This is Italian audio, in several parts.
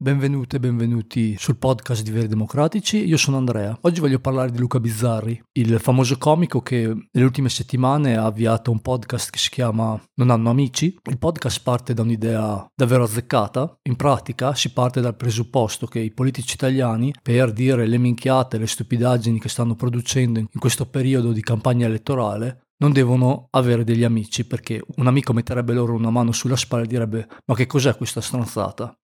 Benvenute e benvenuti sul podcast di Veri Democratici. Io sono Andrea. Oggi voglio parlare di Luca Bizzarri, il famoso comico che nelle ultime settimane ha avviato un podcast che si chiama Non hanno amici. Il podcast parte da un'idea davvero azzeccata. In pratica si parte dal presupposto che i politici italiani, per dire le minchiate, le stupidaggini che stanno producendo in questo periodo di campagna elettorale, non devono avere degli amici perché un amico metterebbe loro una mano sulla spalla e direbbe ma che cos'è questa stronzata?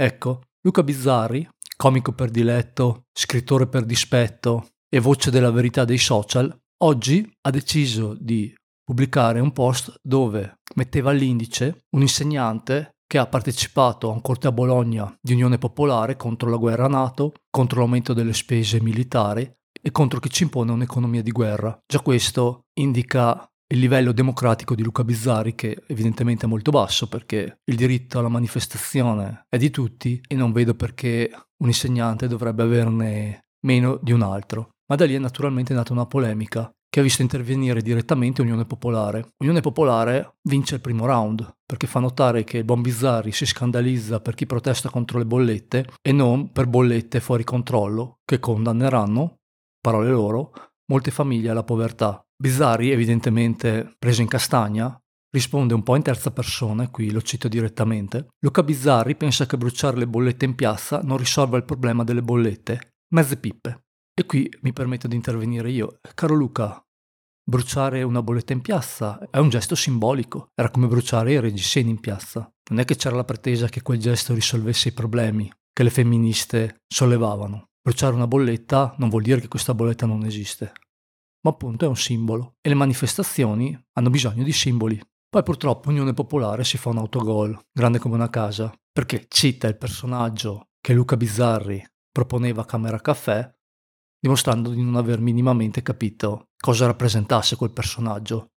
Ecco, Luca Bizzarri, comico per diletto, scrittore per dispetto e voce della verità dei social, oggi ha deciso di pubblicare un post dove metteva all'indice un insegnante che ha partecipato a un corte a Bologna di Unione Popolare contro la guerra NATO, contro l'aumento delle spese militari e contro chi ci impone un'economia di guerra. Già questo indica il livello democratico di Luca Bizzarri che evidentemente è molto basso perché il diritto alla manifestazione è di tutti e non vedo perché un insegnante dovrebbe averne meno di un altro. Ma da lì è naturalmente nata una polemica che ha visto intervenire direttamente Unione Popolare. Unione Popolare vince il primo round perché fa notare che il buon Bizzarri si scandalizza per chi protesta contro le bollette e non per bollette fuori controllo che condanneranno, parole loro, molte famiglie alla povertà. Bizzarri, evidentemente preso in castagna, risponde un po' in terza persona, qui lo cito direttamente. Luca Bizzarri pensa che bruciare le bollette in piazza non risolva il problema delle bollette. Mezze pippe. E qui mi permetto di intervenire io. Caro Luca, bruciare una bolletta in piazza è un gesto simbolico. Era come bruciare i reggiseni in piazza. Non è che c'era la pretesa che quel gesto risolvesse i problemi che le femministe sollevavano. Bruciare una bolletta non vuol dire che questa bolletta non esiste ma appunto è un simbolo e le manifestazioni hanno bisogno di simboli. Poi purtroppo Unione Popolare si fa un autogol, grande come una casa, perché cita il personaggio che Luca Bizzarri proponeva a Camera Caffè, dimostrando di non aver minimamente capito cosa rappresentasse quel personaggio.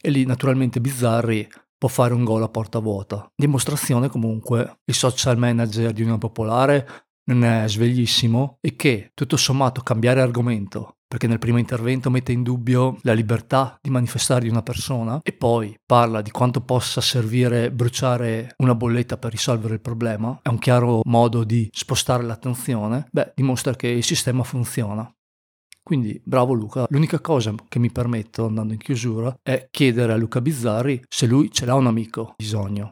E lì naturalmente Bizzarri può fare un gol a porta vuota. Dimostrazione comunque, il social manager di Unione Popolare non è sveglissimo e che tutto sommato cambiare argomento perché nel primo intervento mette in dubbio la libertà di manifestare di una persona e poi parla di quanto possa servire bruciare una bolletta per risolvere il problema, è un chiaro modo di spostare l'attenzione, beh, dimostra che il sistema funziona. Quindi bravo Luca, l'unica cosa che mi permetto andando in chiusura è chiedere a Luca Bizzarri se lui ce l'ha un amico bisogno